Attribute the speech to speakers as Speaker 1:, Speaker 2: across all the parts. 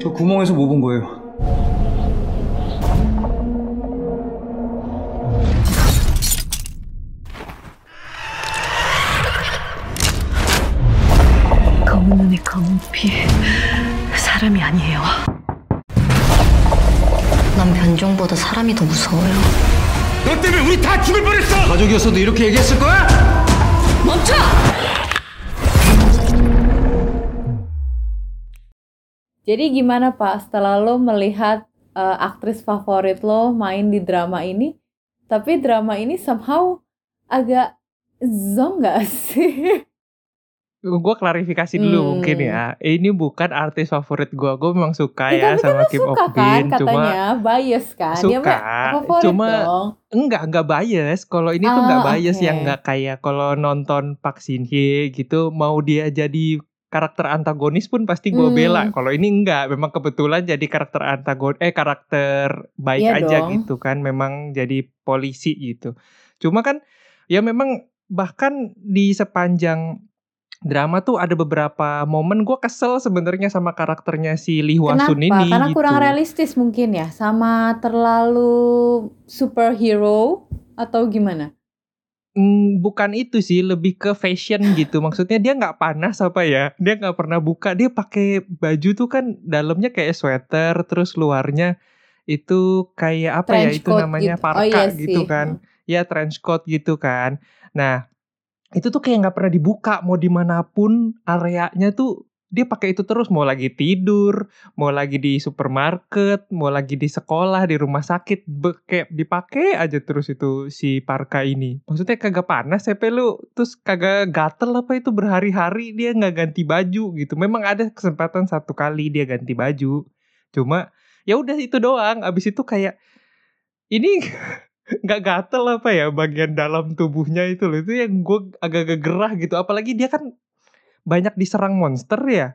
Speaker 1: 저 구멍에서 뭐 본 거예요?
Speaker 2: 검은 눈에 검은 피 사람이 아니에요.
Speaker 3: 난 변종보다 사람이 더 무서워요.
Speaker 1: 너 때문에 우리 다 죽을 뻔했어! 가족이었어도 이렇게 얘기했을 거야?
Speaker 2: 멈춰!
Speaker 4: Jadi gimana Pak setelah lo melihat uh, aktris favorit lo main di drama ini, tapi drama ini somehow agak zong gak sih?
Speaker 5: gue klarifikasi dulu
Speaker 4: Hmm.
Speaker 5: mungkin ya ini bukan artis favorit gue gue memang suka ya
Speaker 4: kan
Speaker 5: sama Kim Ok
Speaker 4: kan
Speaker 5: Bin cuma
Speaker 4: katanya bias kan? Dia
Speaker 5: Suka,
Speaker 4: favorit
Speaker 5: cuma-
Speaker 4: dong.
Speaker 5: enggak enggak bias kalau ini tuh enggak
Speaker 4: Ah,
Speaker 5: bias
Speaker 4: oke.
Speaker 5: yang enggak kayak kalau nonton Park Shin Hye gitu mau dia jadi karakter antagonis pun pasti gue
Speaker 4: Hmm.
Speaker 5: bela kalau ini enggak memang kebetulan jadi karakter antagon eh karakter baik
Speaker 4: Iya
Speaker 5: aja
Speaker 4: dong.
Speaker 5: gitu kan memang jadi polisi gitu cuma kan ya memang bahkan di sepanjang drama tuh ada beberapa momen gue kesel sebenarnya sama karakternya si Lee Hwa
Speaker 4: Kenapa?
Speaker 5: Sun ini
Speaker 4: Karena
Speaker 5: gitu.
Speaker 4: kurang realistis mungkin ya, sama terlalu superhero atau gimana?
Speaker 5: Hmm, bukan itu sih, lebih ke fashion gitu. Maksudnya dia nggak panas apa ya? Dia nggak pernah buka. Dia pakai baju tuh kan dalamnya kayak sweater, terus luarnya itu kayak apa ya?
Speaker 4: Trench
Speaker 5: Itu
Speaker 4: coat
Speaker 5: namanya
Speaker 4: gitu.
Speaker 5: parka
Speaker 4: Oh, iya
Speaker 5: gitu
Speaker 4: sih.
Speaker 5: kan? Ya trench coat gitu kan. Nah itu tuh kayak nggak pernah dibuka. Mau di mana pun areanya tuh dia pakai itu terus. Mau lagi tidur, mau lagi di supermarket, mau lagi di sekolah, di rumah sakit, kayak dipakai aja terus itu si parka ini. Maksudnya kagak panas ya lu, terus kagak gatel apa itu berhari-hari dia nggak ganti baju gitu. Memang ada kesempatan satu kali dia ganti baju, cuma ya udah itu doang. Abis itu kayak ini nggak gatel apa ya bagian dalam tubuhnya itu loh itu yang gue agak-agak gerah gitu. Apalagi dia kan banyak diserang monster ya.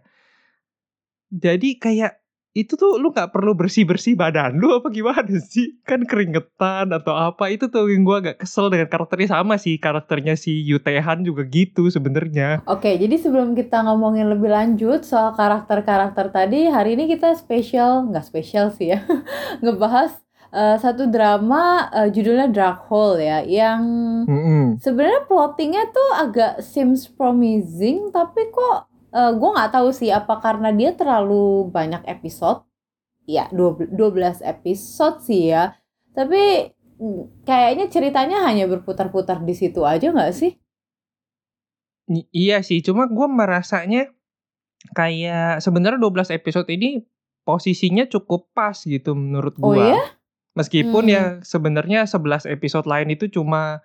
Speaker 5: Jadi kayak itu tuh lu nggak perlu bersih-bersih badan lu apa gimana sih? Kan keringetan atau apa itu tuh yang gua agak kesel dengan karakternya sama sih karakternya si Yutehan juga gitu sebenarnya.
Speaker 4: Oke, jadi sebelum kita ngomongin lebih lanjut soal karakter-karakter tadi, hari ini kita spesial, nggak spesial sih ya, ngebahas eh, satu drama eh, judulnya Dark Hole ya, yang
Speaker 5: Mm-mm.
Speaker 4: sebenarnya plottingnya tuh agak seems promising, tapi kok eh, gue nggak tahu sih apa karena dia terlalu banyak episode, ya 12 episode sih ya, tapi mm, kayaknya ceritanya hanya berputar-putar di situ aja nggak sih?
Speaker 5: I- Iya sih, cuma gua merasanya kayak sebenarnya 12 episode ini posisinya cukup pas gitu menurut
Speaker 4: Oh
Speaker 5: gua.
Speaker 4: ya?
Speaker 5: Meskipun
Speaker 4: Hmm.
Speaker 5: ya sebenarnya 11 episode lain itu cuma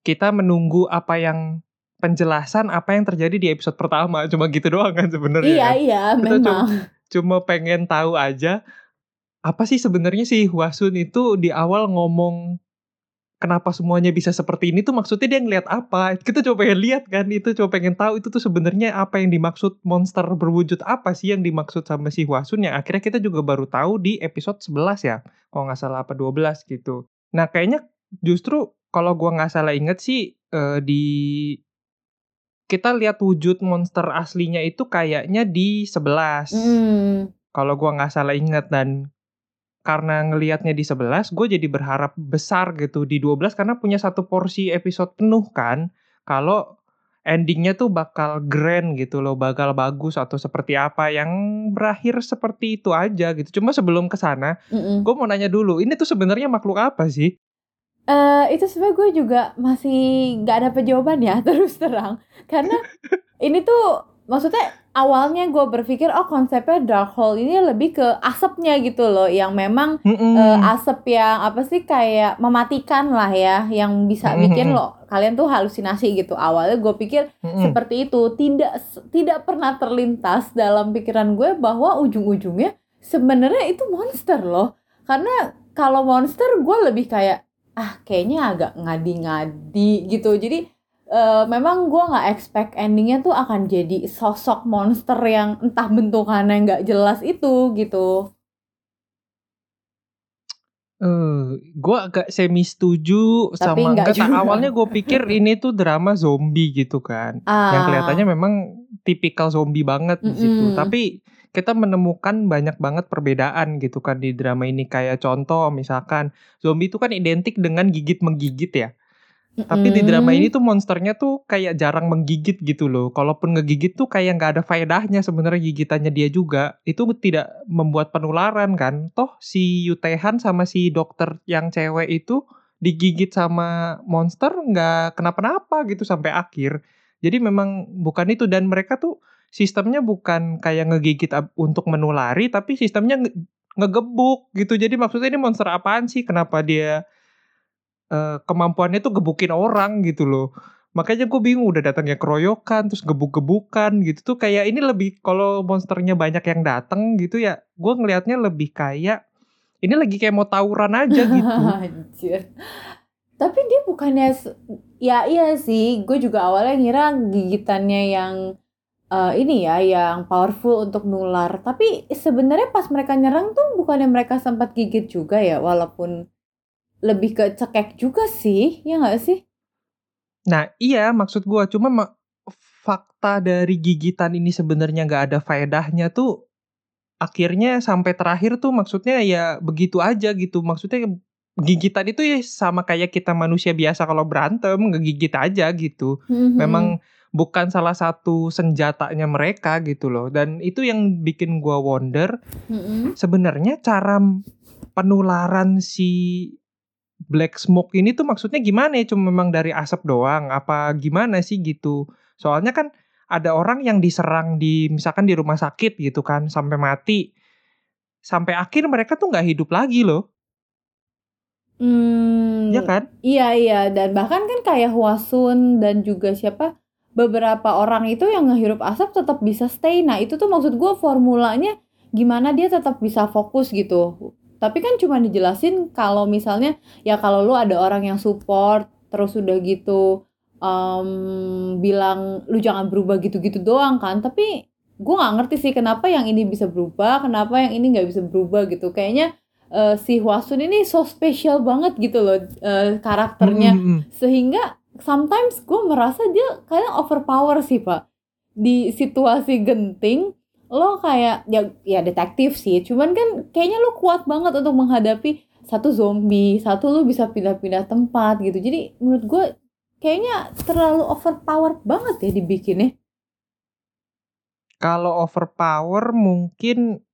Speaker 5: kita menunggu apa yang penjelasan apa yang terjadi di episode pertama cuma gitu doang kan sebenarnya.
Speaker 4: Iya
Speaker 5: kan.
Speaker 4: iya
Speaker 5: Kita
Speaker 4: memang.
Speaker 5: Cuma pengen tahu aja apa sih sebenarnya si Hwasun itu di awal ngomong kenapa semuanya bisa seperti ini tuh maksudnya dia ngeliat apa? Kita coba pengen lihat kan itu coba pengen tahu itu tuh sebenarnya apa yang dimaksud monster berwujud apa sih yang dimaksud sama si Hwasun yang akhirnya kita juga baru tahu di episode 11 ya. Kalau nggak salah apa 12 gitu. Nah, kayaknya justru kalau gua nggak salah inget sih eh, di kita lihat wujud monster aslinya itu kayaknya di 11
Speaker 4: Hmm.
Speaker 5: kalau gua nggak salah ingat dan karena ngelihatnya di 11 gue jadi berharap besar gitu di 12 karena punya satu porsi episode penuh kan. Kalau endingnya tuh bakal grand gitu loh bakal bagus atau seperti apa yang berakhir seperti itu aja gitu. Cuma sebelum ke sana
Speaker 4: Mm-mm.
Speaker 5: gue mau nanya dulu ini tuh sebenarnya makhluk apa sih?
Speaker 4: Eh, itu sebenarnya gue juga masih nggak dapet jawaban ya terus terang. Karena ini tuh maksudnya awalnya gue berpikir oh konsepnya dark hole ini lebih ke asapnya gitu loh yang memang
Speaker 5: Mm-mm.
Speaker 4: eh, asap yang apa sih kayak mematikan lah ya yang bisa
Speaker 5: Mm-mm.
Speaker 4: bikin lo kalian tuh halusinasi gitu awalnya gue pikir
Speaker 5: Mm-mm.
Speaker 4: seperti itu tidak tidak pernah terlintas dalam pikiran gue bahwa ujung-ujungnya sebenarnya itu monster loh karena kalau monster gue lebih kayak ah kayaknya agak ngadi-ngadi gitu jadi eh, memang gue nggak expect endingnya tuh akan jadi sosok monster yang entah bentukannya nggak jelas itu gitu
Speaker 5: Eh, gue agak semi setuju
Speaker 4: Tapi
Speaker 5: sama
Speaker 4: nggak
Speaker 5: enggak.
Speaker 4: Juga.
Speaker 5: awalnya gue pikir ini tuh drama zombie gitu kan. Yang
Speaker 4: Ah.
Speaker 5: kelihatannya memang tipikal zombie banget di situ.
Speaker 4: Mm-mm.
Speaker 5: Tapi kita menemukan banyak banget perbedaan gitu kan di drama ini. Kayak contoh misalkan zombie itu kan identik dengan gigit menggigit ya. Tapi di drama ini tuh monsternya tuh kayak jarang menggigit gitu loh. Kalaupun ngegigit tuh kayak nggak ada faedahnya sebenarnya gigitannya dia juga. Itu tidak membuat penularan kan. Toh si Yutehan sama si dokter yang cewek itu digigit sama monster nggak kenapa-napa gitu sampai akhir. Jadi memang bukan itu dan mereka tuh sistemnya bukan kayak ngegigit untuk menulari tapi sistemnya nge- ngegebuk gitu. Jadi maksudnya ini monster apaan sih? Kenapa dia eh, kemampuannya tuh gebukin orang gitu loh. Makanya gue bingung udah datangnya keroyokan terus gebuk-gebukan gitu tuh kayak ini lebih kalau monsternya banyak yang datang gitu ya gue ngelihatnya lebih kayak ini lagi kayak mau tawuran aja gitu.
Speaker 4: Anjir. Tapi dia bukannya ya iya sih, gue juga awalnya ngira gigitannya yang eh, ini ya yang powerful untuk nular. Tapi sebenarnya pas mereka nyerang tuh bukannya mereka sempat gigit juga ya, walaupun lebih ke cekek juga sih, ya nggak sih?
Speaker 5: Nah iya maksud gue cuma ma- fakta dari gigitan ini sebenarnya nggak ada faedahnya tuh akhirnya sampai terakhir tuh maksudnya ya begitu aja gitu. Maksudnya gigitan itu ya sama kayak kita manusia biasa kalau berantem ngegigit aja gitu. Memang bukan salah satu senjatanya mereka gitu loh. Dan itu yang bikin gua wonder
Speaker 4: Mm-mm.
Speaker 5: sebenarnya cara penularan si black smoke ini tuh maksudnya gimana ya? Cuma memang dari asap doang apa gimana sih gitu? Soalnya kan ada orang yang diserang di misalkan di rumah sakit gitu kan sampai mati. Sampai akhir mereka tuh nggak hidup lagi loh.
Speaker 4: Hmm,
Speaker 5: ya kan?
Speaker 4: Iya iya. Dan bahkan kan kayak Hwasun dan juga siapa beberapa orang itu yang ngehirup asap tetap bisa stay. Nah itu tuh maksud gue formulanya gimana dia tetap bisa fokus gitu. Tapi kan cuma dijelasin kalau misalnya ya kalau lu ada orang yang support terus udah gitu em, bilang lu jangan berubah gitu-gitu doang kan. Tapi gue nggak ngerti sih kenapa yang ini bisa berubah, kenapa yang ini nggak bisa berubah gitu. Kayaknya eh, si Hwasun ini so spesial banget gitu loh eh, karakternya
Speaker 5: Mm, mm, mm.
Speaker 4: sehingga sometimes gue merasa dia kadang overpower sih pak di situasi genting lo kayak ya ya detektif sih. Cuman kan kayaknya lo kuat banget untuk menghadapi satu zombie satu lo bisa pindah-pindah tempat gitu. Jadi menurut gue kayaknya terlalu overpower banget ya dibikinnya.
Speaker 5: Kalau overpower mungkin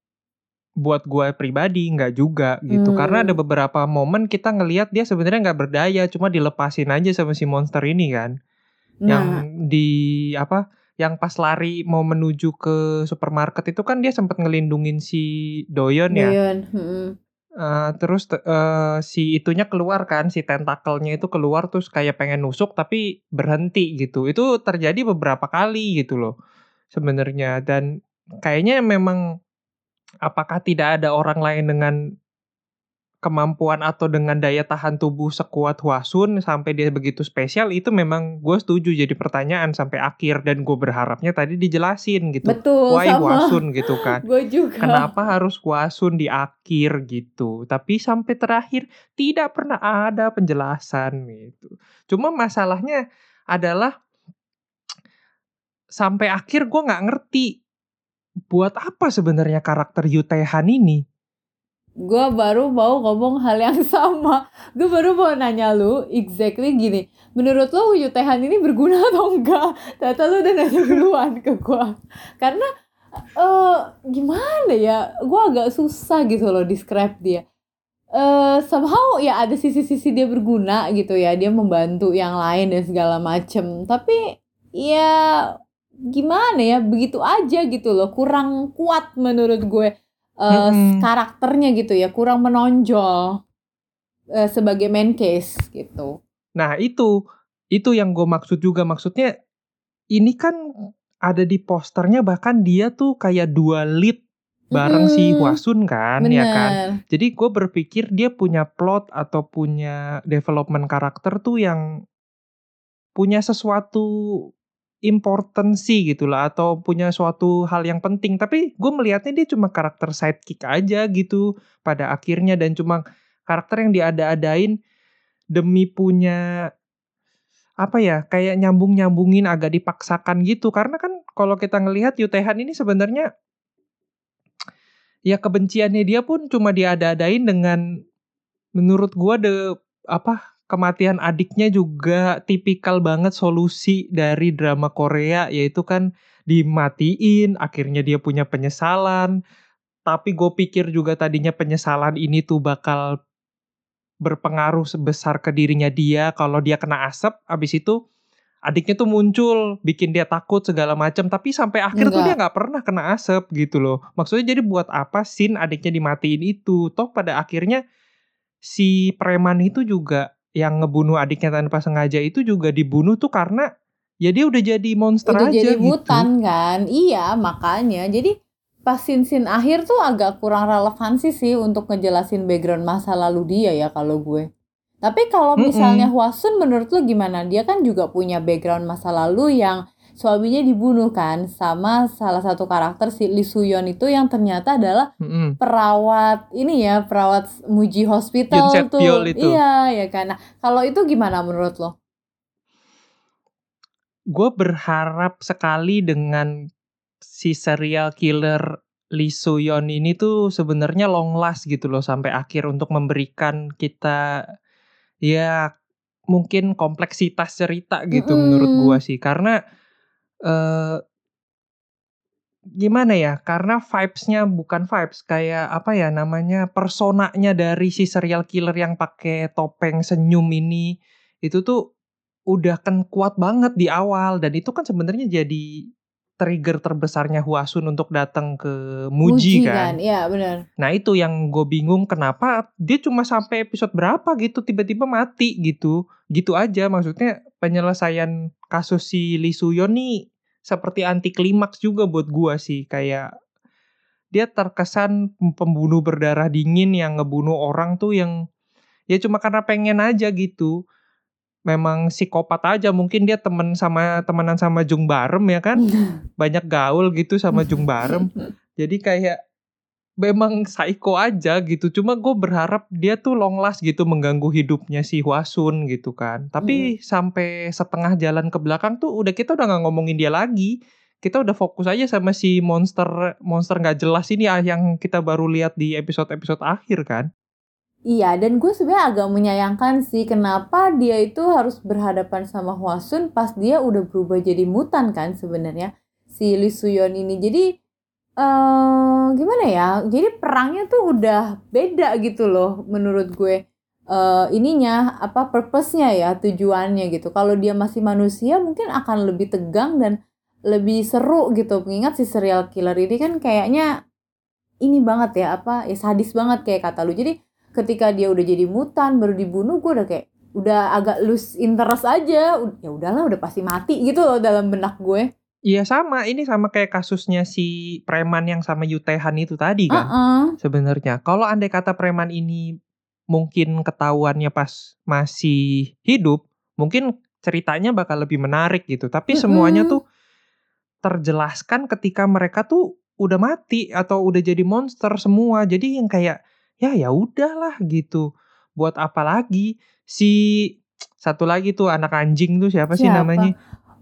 Speaker 5: buat gue pribadi nggak juga gitu.
Speaker 4: Hmm.
Speaker 5: karena ada beberapa momen kita ngelihat dia sebenarnya nggak berdaya cuma dilepasin aja sama si monster ini kan. Yang
Speaker 4: nah.
Speaker 5: di apa yang pas lari mau menuju ke supermarket itu kan dia sempat ngelindungin si Doyon ya
Speaker 4: Doyon.
Speaker 5: Eh, terus te- eh, si itunya keluar kan si tentakelnya itu keluar terus kayak pengen nusuk tapi berhenti gitu itu terjadi beberapa kali gitu loh sebenarnya dan kayaknya memang apakah tidak ada orang lain dengan kemampuan atau dengan daya tahan tubuh sekuat Hwasun sampai dia begitu spesial itu memang gue setuju jadi pertanyaan sampai akhir dan gue berharapnya tadi dijelasin gitu
Speaker 4: betul
Speaker 5: why
Speaker 4: sama
Speaker 5: Hwasun gitu kan
Speaker 4: gue juga
Speaker 5: Kenapa harus Hwasun di akhir gitu? Tapi sampai terakhir tidak pernah ada penjelasan gitu. Cuma masalahnya adalah sampai akhir gue nggak ngerti buat apa sebenarnya karakter Yutehan ini.
Speaker 4: Gue baru mau ngomong hal yang sama. Gue baru mau nanya lu exactly gini. Menurut lo Yutehan ini berguna atau enggak? Ternyata lu udah nanya duluan ke gue karena eh gimana ya? Gue agak susah gitu loh describe dia. Eh somehow ya ada sisi-sisi dia berguna gitu ya. Dia membantu yang lain dan segala macem. Tapi ya gimana ya? Begitu aja gitu loh. Kurang kuat menurut gue eh,
Speaker 5: Mm-mm.
Speaker 4: karakternya gitu ya kurang menonjol eh, sebagai main case gitu
Speaker 5: Nah itu itu yang gue maksud juga maksudnya ini kan ada di posternya bahkan dia tuh kayak dua lead bareng si
Speaker 4: Mm-mm.
Speaker 5: Hwasun kan ya kan.
Speaker 4: bener
Speaker 5: Jadi gue berpikir dia punya plot atau punya development karakter tuh yang punya sesuatu importansi gitu lah atau punya suatu hal yang penting. Tapi gue melihatnya dia cuma karakter sidekick aja gitu pada akhirnya dan cuma karakter yang diada-adain demi punya apa ya kayak nyambung nyambungin agak dipaksakan gitu karena kan kalau kita ngelihat Yutehan ini sebenarnya ya kebenciannya dia pun cuma diada-adain dengan menurut gua de apa kematian adiknya juga tipikal banget solusi dari drama Korea yaitu kan dimatiin akhirnya dia punya penyesalan. Tapi gue pikir juga tadinya penyesalan ini tuh bakal berpengaruh sebesar ke dirinya dia. Kalau dia kena asap abis itu adiknya tuh muncul bikin dia takut segala macam tapi sampai akhir tuh
Speaker 4: Enggak.
Speaker 5: dia nggak pernah kena asap gitu loh. Maksudnya jadi buat apa sin adiknya dimatiin itu? Toh pada akhirnya si preman itu juga yang ngebunuh adiknya tanpa sengaja itu juga dibunuh tuh karena ya dia udah jadi monster
Speaker 4: udah
Speaker 5: aja
Speaker 4: jadi
Speaker 5: gitu.
Speaker 4: mutan kan? Iya makanya. Jadi pas scene-scene akhir tuh agak kurang relevansi sih untuk ngejelasin background masa lalu dia ya kalau gue. Tapi kalau misalnya Hwasun menurut lu gimana? Dia kan juga punya background masa lalu yang suaminya dibunuh kan sama salah satu karakter si Lee Suyon itu yang ternyata adalah
Speaker 5: Mm-mm.
Speaker 4: perawat ini ya perawat Muji Hospital
Speaker 5: Yun
Speaker 4: tuh
Speaker 5: itu.
Speaker 4: iya ya kan nah kalau itu gimana menurut lo
Speaker 5: gue berharap sekali dengan si serial killer Lee Soo-yeon ini tuh sebenarnya long last gitu loh sampai akhir untuk memberikan kita ya mungkin kompleksitas cerita gitu
Speaker 4: Mm-mm.
Speaker 5: menurut gua sih karena eh gimana ya karena vibes-nya bukan vibes kayak apa ya namanya personanya dari si serial killer yang pakai topeng senyum ini itu tuh udah kan kuat banget di awal dan itu kan sebenarnya jadi trigger terbesarnya Huasun untuk datang ke Muji, kan.
Speaker 4: iya benar
Speaker 5: Nah itu yang gue bingung kenapa dia cuma sampai episode berapa gitu tiba-tiba mati gitu. Gitu aja maksudnya penyelesaian kasus si Lee Suyon nih seperti anti klimaks juga buat gua sih kayak dia terkesan pembunuh berdarah dingin yang ngebunuh orang tuh yang ya cuma karena pengen aja gitu. Memang psikopat aja mungkin dia temen sama temenan sama Jung Barem ya kan banyak gaul gitu sama Jung Barem jadi kayak memang psycho aja gitu. Cuma gue berharap dia tuh long last gitu mengganggu hidupnya si Hwasun gitu kan. Tapi sampai setengah jalan ke belakang tuh udah kita udah nggak ngomongin dia lagi. Kita udah fokus aja sama si monster monster nggak jelas ini ah, yang kita baru lihat di episode episode akhir kan.
Speaker 4: Iya, dan gue sebenarnya agak menyayangkan sih kenapa dia itu harus berhadapan sama Hwasun pas dia udah berubah jadi mutan kan sebenarnya si Lee Suyon ini. Jadi eh gimana ya? Jadi perangnya tuh udah beda gitu loh menurut gue. eh ininya apa purpose-nya ya, tujuannya gitu. Kalau dia masih manusia mungkin akan lebih tegang dan lebih seru gitu. Mengingat si serial killer ini kan kayaknya ini banget ya apa ya sadis banget kayak kata lu. Jadi ketika dia udah jadi mutan baru dibunuh gue udah kayak udah agak lose interest aja ya udahlah udah pasti mati gitu loh dalam benak gue
Speaker 5: Iya sama ini sama kayak kasusnya si preman yang sama Yutehan itu tadi kan
Speaker 4: Heeh.
Speaker 5: sebenarnya. Kalau andai kata preman ini mungkin ketahuannya pas masih hidup, mungkin ceritanya bakal lebih menarik gitu. Tapi semuanya
Speaker 4: Mm-mm.
Speaker 5: tuh terjelaskan ketika mereka tuh udah mati atau udah jadi monster semua. Jadi yang kayak ya ya udahlah gitu. Buat apa lagi? Si satu lagi tuh anak anjing tuh siapa, sih
Speaker 4: Siapa?
Speaker 5: namanya?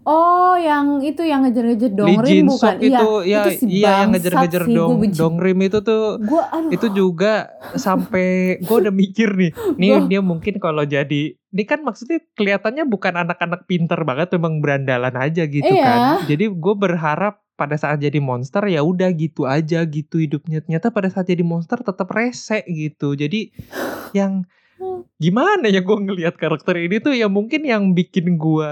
Speaker 4: Oh yang itu yang ngejar-ngejar dongrim bukan?
Speaker 5: Suk itu ya
Speaker 4: itu si
Speaker 5: iya yang ngejar-ngejar dong dongrim itu tuh
Speaker 4: gue aduh.
Speaker 5: itu juga sampai gue udah mikir nih nih
Speaker 4: Wah.
Speaker 5: dia mungkin kalau jadi ini kan maksudnya kelihatannya bukan anak-anak pinter banget memang berandalan aja gitu
Speaker 4: Iya.
Speaker 5: kan. Jadi gue berharap pada saat jadi monster ya udah gitu aja gitu hidupnya. Ternyata pada saat jadi monster tetap rese gitu. Jadi yang gimana ya gue ngelihat karakter ini tuh ya mungkin yang bikin gue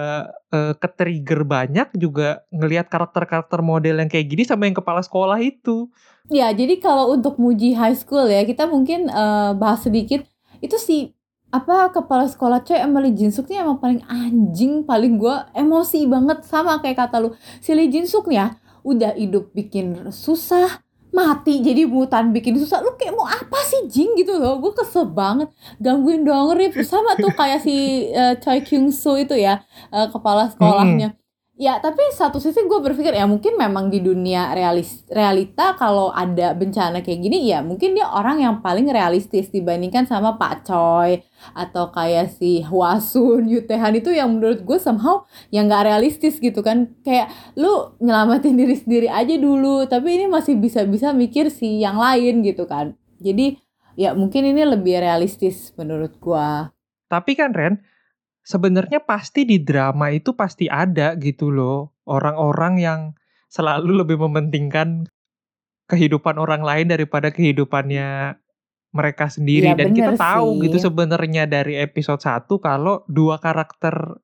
Speaker 5: eh, ke-trigger banyak juga ngelihat karakter-karakter model yang kayak gini sama yang kepala sekolah itu
Speaker 4: Ya, jadi kalau untuk Muji High School ya, kita mungkin eh, bahas sedikit. Itu si apa kepala sekolah cewek Emily Jinsuk nih emang paling anjing, paling gua emosi banget sama kayak kata lu. Si Lee Jinsuk nih ya, udah hidup bikin susah, mati jadi mutan bikin susah. Lu kayak mau apa sih Jing gitu loh. Gue kesel banget gangguin dong Rip sama tuh kayak si eh, Choi Kyung Soo itu ya, eh, kepala sekolahnya. Ya, tapi satu sisi gue berpikir ya mungkin memang di dunia realis, realita kalau ada bencana kayak gini ya mungkin dia orang yang paling realistis dibandingkan sama Pak Choi atau kayak si Hwasun, Yutehan itu yang menurut gue somehow yang gak realistis gitu kan. Kayak lu nyelamatin diri sendiri aja dulu, tapi ini masih bisa-bisa mikir si yang lain gitu kan. Jadi ya mungkin ini lebih realistis menurut gue.
Speaker 5: Tapi kan Ren, sebenarnya pasti di drama itu pasti ada gitu loh orang-orang yang selalu lebih mementingkan kehidupan orang lain daripada kehidupannya mereka sendiri
Speaker 4: Iya,
Speaker 5: dan kita tahu
Speaker 4: sih.
Speaker 5: gitu sebenarnya dari episode 1 kalau dua karakter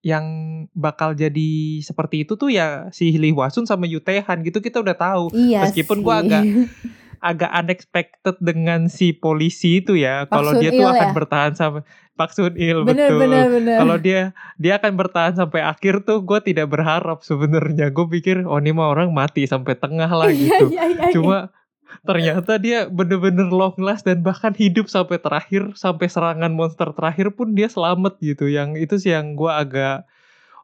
Speaker 5: yang bakal jadi seperti itu tuh ya si Lee Hwasun sama Yoo Tae-han gitu kita udah tahu
Speaker 4: Iya
Speaker 5: Meskipun gua agak agak unexpected dengan si polisi itu ya kalau dia tuh
Speaker 4: Il
Speaker 5: akan
Speaker 4: ya?
Speaker 5: bertahan sampai Pak Sun Il
Speaker 4: bener
Speaker 5: betul
Speaker 4: bener bener.
Speaker 5: kalau dia dia akan bertahan sampai akhir tuh gue tidak berharap sebenarnya gue pikir oh ini mah orang mati sampai tengah lah
Speaker 4: Iya,
Speaker 5: gitu
Speaker 4: iya, iya, iya.
Speaker 5: cuma ternyata dia bener-bener long last dan bahkan hidup sampai terakhir sampai serangan monster terakhir pun dia selamat gitu yang itu sih yang gue agak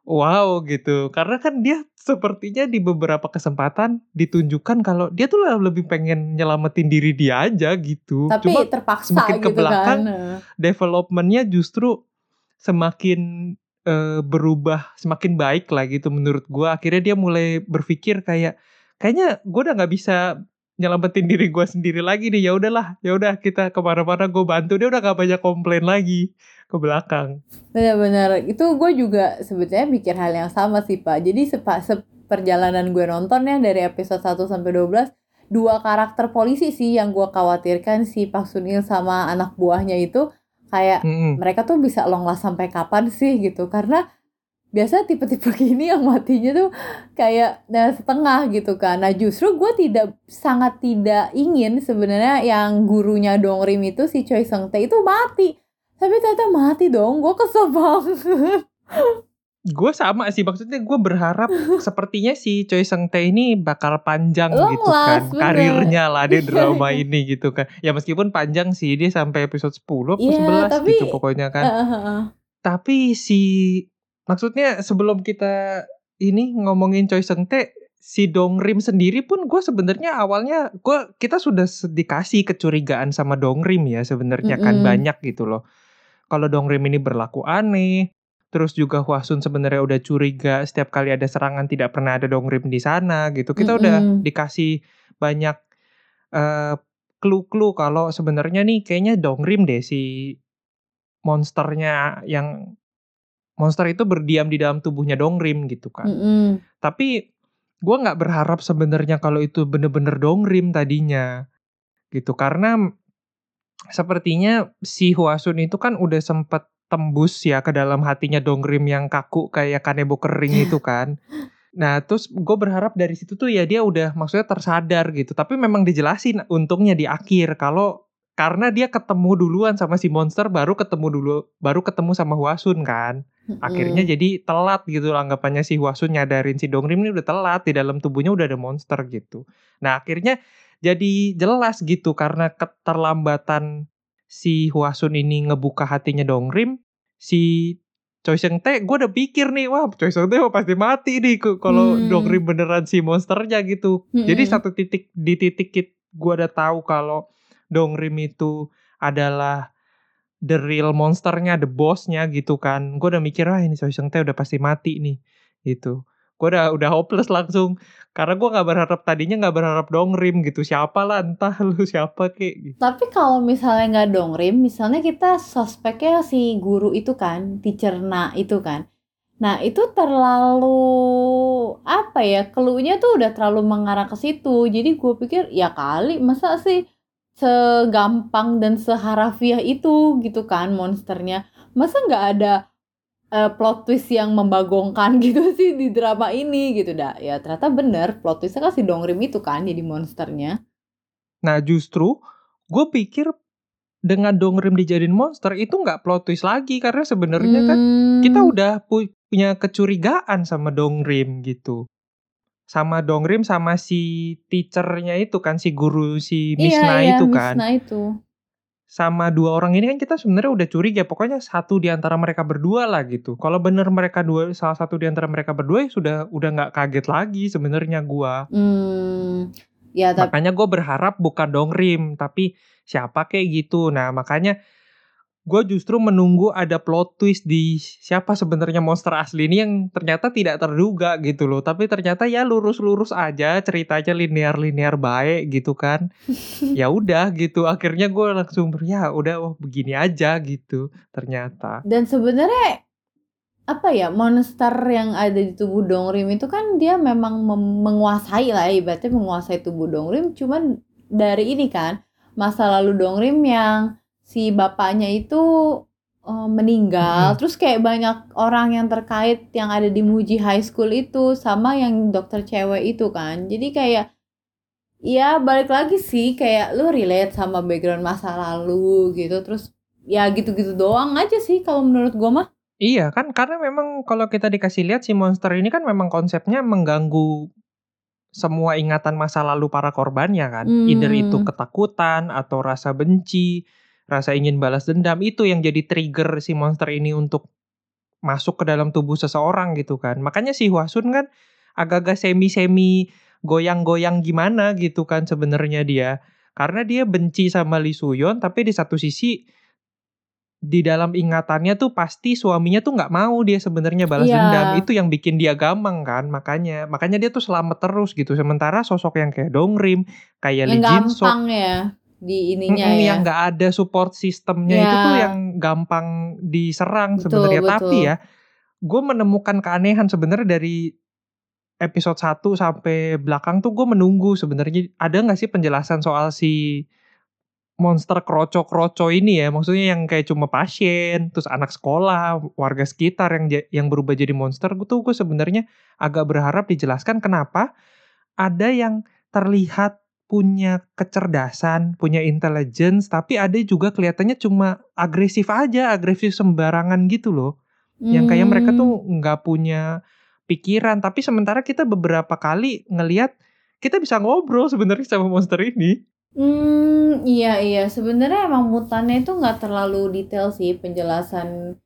Speaker 5: wow gitu. Karena kan dia sepertinya di beberapa kesempatan ditunjukkan kalau dia tuh lebih pengen nyelamatin diri dia aja gitu.
Speaker 4: Tapi
Speaker 5: cuma
Speaker 4: terpaksa
Speaker 5: semakin ke
Speaker 4: gitu
Speaker 5: belakang,
Speaker 4: kan.
Speaker 5: Developmentnya justru semakin eh, berubah semakin baik lah gitu menurut gua. Akhirnya dia mulai berpikir kayak kayaknya gua udah nggak bisa nyelamatin diri gua sendiri lagi nih. Ya udahlah ya udah kita ke mana-mana gue bantu. Dia udah gak banyak komplain lagi ke belakang.
Speaker 4: Benar-benar. Itu gue juga sebetulnya mikir hal yang sama sih Pak. Jadi sepa, seperjalanan gue nonton ya dari episode 1 sampai 12 dua karakter polisi sih yang gue khawatirkan si Pak Sunil sama anak buahnya itu kayak
Speaker 5: Mm-mm.
Speaker 4: mereka tuh bisa long last sampai kapan sih gitu. Karena biasa tipe-tipe gini yang matinya tuh kayak nah, setengah gitu kan. Nah justru gue tidak sangat tidak ingin sebenarnya yang gurunya Dongrim itu si Choi Seung Tae itu mati tapi ternyata mati dong gue kesel banget
Speaker 5: gue sama sih maksudnya gue berharap sepertinya si Choi Seung Tae ini bakal panjang
Speaker 4: Long
Speaker 5: gitu kan
Speaker 4: bener.
Speaker 5: karirnya lah di
Speaker 4: Iya,
Speaker 5: drama
Speaker 4: iya.
Speaker 5: ini gitu kan ya meskipun panjang sih dia sampai episode 10 atau
Speaker 4: Iya,
Speaker 5: 11
Speaker 4: tapi-
Speaker 5: gitu pokoknya kan
Speaker 4: Heeh, heeh.
Speaker 5: tapi si maksudnya sebelum kita ini ngomongin Choi Seung Tae si Dongrim sendiri pun gue sebenarnya awalnya gue kita sudah dikasih kecurigaan sama Dongrim ya sebenarnya kan
Speaker 4: Mm-mm.
Speaker 5: banyak gitu loh kalau Dongrim ini berlaku aneh terus juga Hwasun sebenarnya udah curiga setiap kali ada serangan tidak pernah ada Dongrim di sana gitu kita udah
Speaker 4: Mm-mm.
Speaker 5: dikasih banyak eh, clue-clue kalau sebenarnya nih kayaknya Dongrim deh si monsternya yang monster itu berdiam di dalam tubuhnya Dongrim gitu kan.
Speaker 4: Mm-mm.
Speaker 5: Tapi gue nggak berharap sebenarnya kalau itu bener-bener Dongrim tadinya gitu karena sepertinya si Hwasun itu kan udah sempet tembus ya ke dalam hatinya Dongrim yang kaku kayak kanebo kering itu kan. Nah terus gue berharap dari situ tuh ya dia udah maksudnya tersadar gitu. Tapi memang dijelasin untungnya di akhir kalau karena dia ketemu duluan sama si monster baru ketemu dulu baru ketemu sama Hwasun kan. Akhirnya jadi telat gitu anggapannya si Hwasun nyadarin si Dongrim ini udah telat di dalam tubuhnya udah ada monster gitu. Nah akhirnya jadi jelas gitu karena keterlambatan si Hwasun ini ngebuka hatinya Dongrim, si Choi Seung Tae gue udah pikir nih wah Choi Seung Tae pasti mati nih kalau
Speaker 4: Hmm.
Speaker 5: Dongrim beneran si monsternya gitu.
Speaker 4: Mm-mm.
Speaker 5: Jadi satu titik di titik gue udah tahu kalau Dongrim itu adalah the real monsternya, the bossnya gitu kan. Gue udah mikir wah ini Choi Seung Tae udah pasti mati nih gitu. Gue udah udah hopeless langsung karena gue nggak berharap tadinya nggak berharap Dongrim gitu. Siapa lah entah lu siapa kek. Gitu.
Speaker 4: Tapi kalau misalnya nggak dongrim, misalnya kita suspeknya si guru itu kan, teacher Na itu kan. Nah itu terlalu apa ya, keluhnya tuh udah terlalu mengarah ke situ. Jadi gue pikir ya kali masa sih segampang dan seharafiah itu gitu kan monsternya. Masa nggak ada eh, plot twist yang membagongkan gitu sih di drama ini gitu dah. Ya ternyata bener plot twistnya kan si Dongrim itu kan jadi monsternya.
Speaker 5: Nah justru gue pikir dengan Dongrim dijadiin monster itu nggak plot twist lagi karena sebenarnya kan kita
Speaker 4: Hmm.
Speaker 5: udah pu- punya kecurigaan sama Dongrim gitu. Sama Dongrim sama si teachernya itu kan si guru si Miss Na
Speaker 4: iya,
Speaker 5: itu kan.
Speaker 4: Na itu.
Speaker 5: sama dua orang ini kan kita sebenarnya udah curiga pokoknya satu di antara mereka berdua lah gitu. Kalau bener mereka dua salah satu di antara mereka berdua ya sudah udah nggak kaget lagi sebenarnya gua.
Speaker 4: Hmm, ya tapi
Speaker 5: Makanya gue berharap bukan Dongrim tapi siapa kayak gitu. Nah makanya gue justru menunggu ada plot twist di siapa sebenarnya monster asli ini yang ternyata tidak terduga gitu loh. Tapi ternyata ya lurus-lurus aja ceritanya linear-linear baik gitu kan. ya udah gitu. Akhirnya gue langsung ya udah wah begini aja gitu ternyata.
Speaker 4: dan sebenarnya apa ya monster yang ada di tubuh Dongrim itu kan dia memang mem- menguasai lah ibaratnya menguasai tubuh Dongrim cuman dari ini kan masa lalu Dongrim yang si bapaknya itu eh, meninggal
Speaker 5: Mm-mm.
Speaker 4: terus kayak banyak orang yang terkait yang ada di Muji High School itu sama yang dokter cewek itu kan jadi kayak ya balik lagi sih kayak lu relate sama background masa lalu gitu terus ya gitu-gitu doang aja sih kalau menurut gua mah
Speaker 5: Iya kan karena memang kalau kita dikasih lihat si monster ini kan memang konsepnya mengganggu semua ingatan masa lalu para korbannya kan.
Speaker 4: Hmm.
Speaker 5: Either itu ketakutan atau rasa benci, rasa ingin balas dendam itu yang jadi trigger si monster ini untuk masuk ke dalam tubuh seseorang gitu kan. Makanya si Hwasun kan agak-agak semi-semi goyang-goyang gimana gitu kan sebenarnya dia. Karena dia benci sama Lee Suyon tapi di satu sisi di dalam ingatannya tuh pasti suaminya tuh nggak mau dia sebenarnya balas
Speaker 4: Iya.
Speaker 5: dendam itu yang bikin dia gamang kan makanya makanya dia tuh selamat terus gitu sementara sosok yang kayak Dongrim kayak
Speaker 4: yang
Speaker 5: Lee Jin Sok
Speaker 4: gampang ya di ininya
Speaker 5: Mm-mm,
Speaker 4: ya.
Speaker 5: yang nggak ada support sistemnya itu
Speaker 4: Ya.
Speaker 5: tuh yang gampang diserang sebenarnya. Tapi ya gue menemukan keanehan sebenarnya dari episode 1 sampai belakang tuh gue menunggu sebenarnya. Ada nggak sih penjelasan soal si monster kroco-kroco ini ya? Maksudnya yang kayak cuma pasien terus anak sekolah warga sekitar yang yang berubah jadi monster. Gue tuh gue sebenarnya agak berharap dijelaskan kenapa ada yang terlihat punya kecerdasan, punya intelligence, tapi ada juga kelihatannya cuma agresif aja, agresif sembarangan gitu loh. Yang kayak mereka
Speaker 4: Hmm.
Speaker 5: tuh nggak punya pikiran, tapi sementara kita beberapa kali ngelihat kita bisa ngobrol sebenarnya sama monster ini.
Speaker 4: Hmm, iya iya. Sebenarnya emang mutannya itu nggak terlalu detail sih penjelasan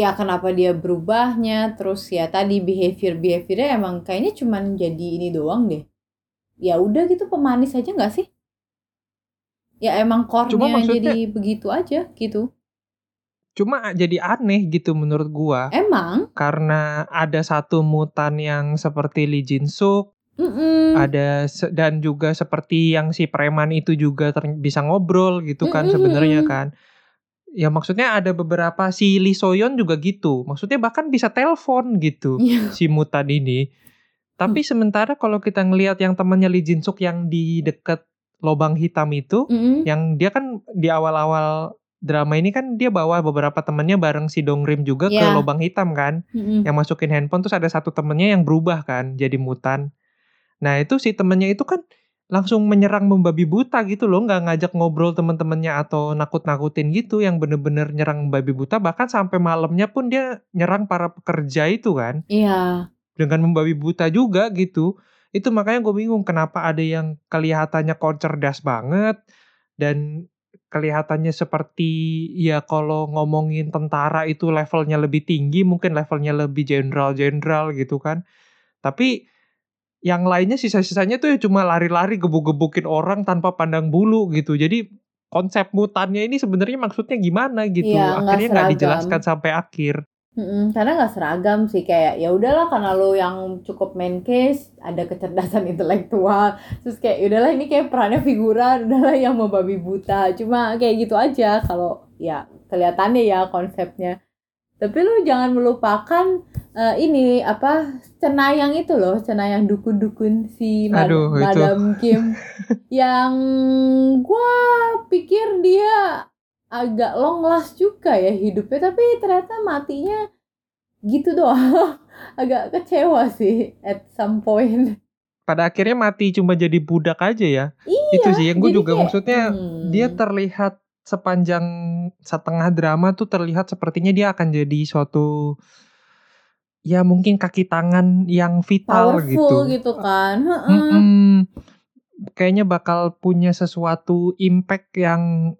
Speaker 4: ya kenapa dia berubahnya, terus ya tadi behavior behaviornya emang kayaknya cuman jadi ini doang deh. Ya udah gitu pemanis aja nggak sih? Ya emang
Speaker 5: maksudnya-
Speaker 4: jadi begitu aja gitu.
Speaker 5: Cuma jadi aneh gitu menurut gua.
Speaker 4: Emang?
Speaker 5: Karena ada satu mutan yang seperti Lee Jin Suk,
Speaker 4: Mm-mm.
Speaker 5: ada se- dan juga seperti yang si preman itu juga bisa ngobrol gitu kan
Speaker 4: Mm-mm.
Speaker 5: sebenarnya kan. Ya maksudnya ada beberapa si Lee Soyeon juga gitu. Maksudnya bahkan bisa telepon gitu
Speaker 4: Iya.
Speaker 5: si mutan ini. Tapi sementara kalau kita ngelihat yang temannya Lee Jin Suk yang di deket lobang hitam itu,
Speaker 4: Mm-mm.
Speaker 5: yang dia kan di awal-awal drama ini kan dia bawa beberapa temennya bareng si Dongrim juga ke
Speaker 4: Iya.
Speaker 5: lobang hitam kan
Speaker 4: Mm-mm.
Speaker 5: yang masukin handphone terus ada satu temennya yang berubah kan jadi mutan. Nah itu si temennya itu kan langsung menyerang membabi buta gitu loh nggak ngajak ngobrol temen-temennya atau nakut-nakutin gitu yang bener-bener nyerang babi buta bahkan sampai malamnya pun dia nyerang para pekerja itu kan
Speaker 4: Iya.
Speaker 5: Dengan membabi buta juga gitu. Itu makanya gue bingung kenapa ada yang kelihatannya kok cerdas banget dan kelihatannya seperti ya kalau ngomongin tentara itu levelnya lebih tinggi mungkin levelnya lebih jenderal-jenderal gitu kan. Tapi yang lainnya sisa-sisanya tuh ya cuma lari-lari gebuk-gebukin orang tanpa pandang bulu gitu. Jadi konsep mutannya ini sebenarnya maksudnya gimana gitu?
Speaker 4: Nggak
Speaker 5: akhirnya nggak dijelaskan sampai akhir
Speaker 4: Mm-mm, karena nggak seragam sih kayak ya udahlah karena lo yang cukup main case ada kecerdasan intelektual terus kayak "Ya udahlah ini kayak perannya figuran udahlah yang mau babi buta cuma kayak gitu aja kalau ya kelihatannya ya konsepnya tapi lu jangan melupakan eh, ini apa cenayang itu loh cenayang dukun-dukun si Mad-
Speaker 5: Aduh.
Speaker 4: Madam Kim yang gua pikir dia agak long last juga ya hidupnya tapi ternyata matinya gitu doang agak kecewa sih at some point
Speaker 5: pada akhirnya mati cuma jadi budak aja ya
Speaker 4: iya
Speaker 5: itu sih yang gue juga
Speaker 4: kayak,
Speaker 5: maksudnya
Speaker 4: hmm,
Speaker 5: dia terlihat sepanjang setengah drama tuh terlihat sepertinya dia akan jadi suatu ya mungkin kaki tangan yang vital
Speaker 4: powerful
Speaker 5: gitu.
Speaker 4: gitu, kan Heeh.
Speaker 5: Mm-mm. Kayaknya bakal punya sesuatu impact yang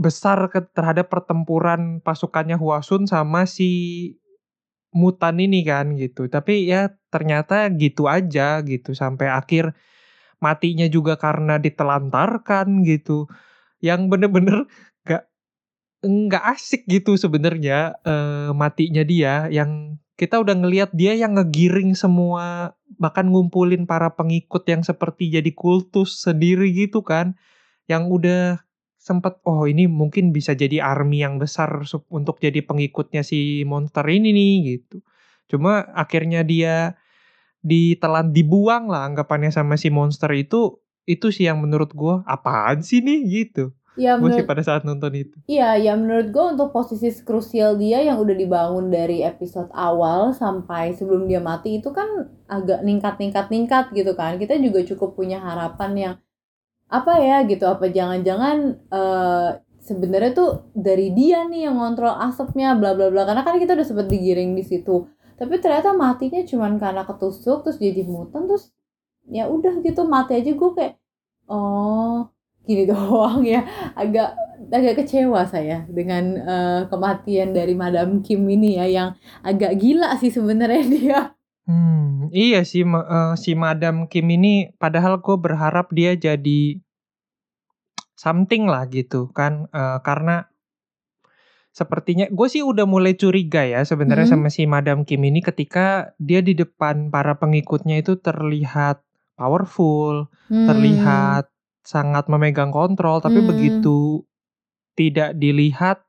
Speaker 5: besar ke terhadap pertempuran pasukannya Huasun sama si mutan ini kan gitu. Tapi ya ternyata gitu aja gitu sampai akhir matinya juga karena ditelantarkan gitu. Yang bener-bener gak nggak asik gitu sebenarnya eh, matinya dia yang kita udah ngelihat dia yang ngegiring semua bahkan ngumpulin para pengikut yang seperti jadi kultus sendiri gitu kan yang udah sempet oh ini mungkin bisa jadi army yang besar untuk jadi pengikutnya si monster ini nih gitu. Cuma akhirnya dia ditelan dibuang lah anggapannya sama si monster itu itu sih yang menurut gua apaan sih nih? gitu.
Speaker 4: Ya
Speaker 5: gue sih pada saat nonton itu.
Speaker 4: Iya, ya menurut gue untuk posisi krusial dia yang udah dibangun dari episode awal sampai sebelum dia mati itu kan agak ningkat-ningkat-ningkat gitu kan. Kita juga cukup punya harapan yang apa ya gitu, apa jangan-jangan eh sebenarnya tuh dari dia nih yang ngontrol asapnya bla bla bla karena kan kita udah sempet digiring di situ. Tapi ternyata matinya cuman karena ketusuk terus jadi mutan terus ya udah gitu mati aja gue kayak oh gini doang ya agak agak kecewa saya dengan eh, kematian dari Madam Kim ini ya yang agak gila sih sebenarnya dia.
Speaker 5: Hmm, iya sih ma- eh, si Madam Kim ini padahal gue berharap dia jadi something lah gitu kan Eh, karena sepertinya gue sih udah mulai curiga ya sebenarnya
Speaker 4: Hmm.
Speaker 5: sama si Madam Kim ini ketika dia di depan para pengikutnya itu terlihat powerful,
Speaker 4: Hmm.
Speaker 5: terlihat sangat memegang kontrol tapi
Speaker 4: Hmm.
Speaker 5: begitu tidak dilihat